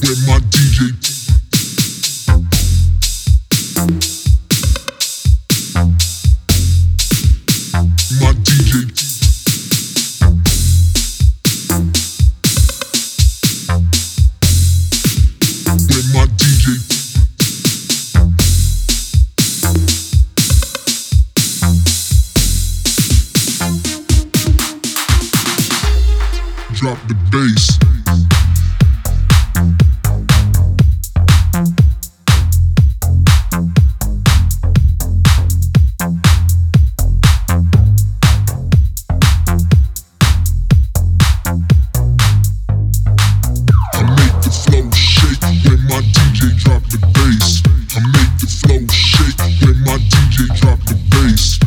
Where my DJ. My DJ. Where my DJ. Drop the bass. my DJ drop the bass.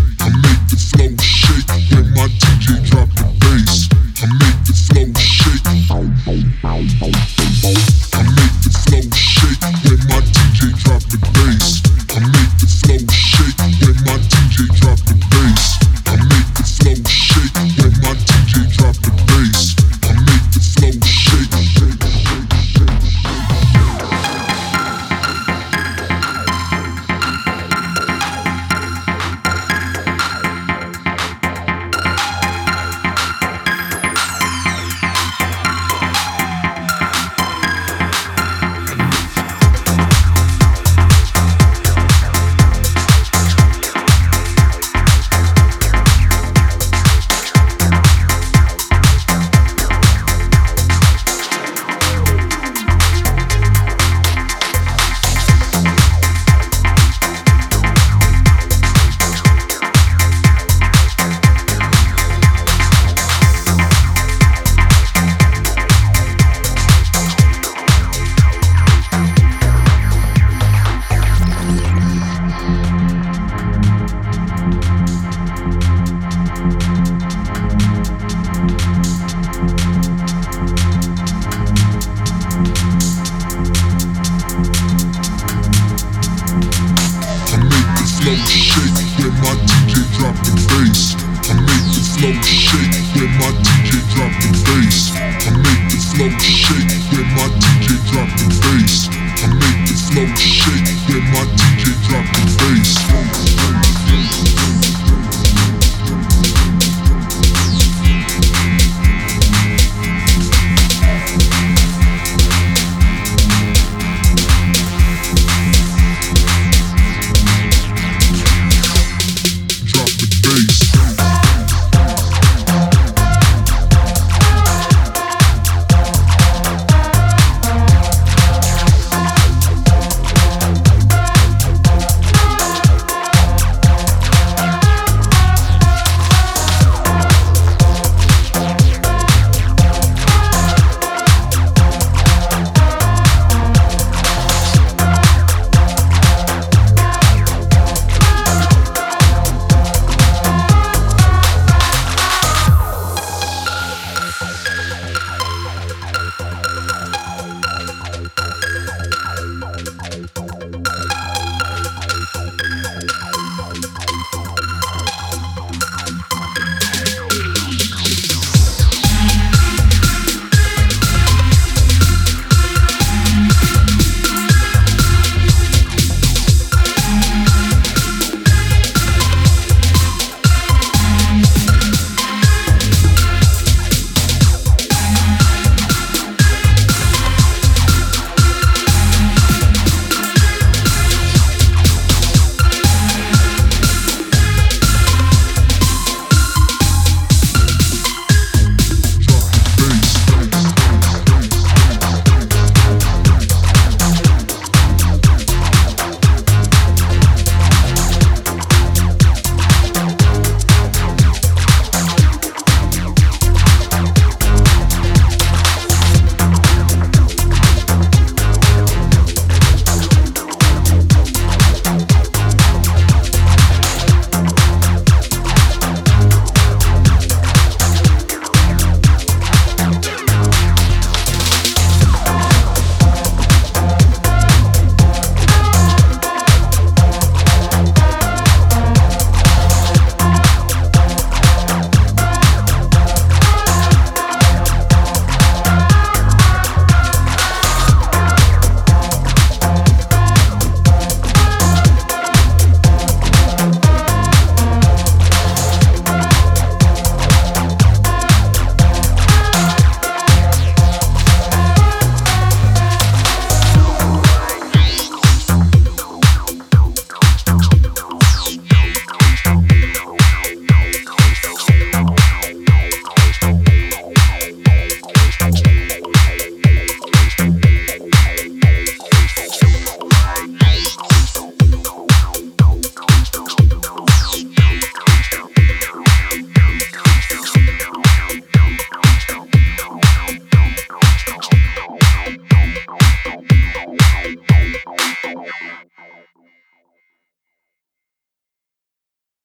flow shake when my DJ drop the bass. I make the flow shake when my DJ drop the bass. I make the flow shake when my DJ drop the bass.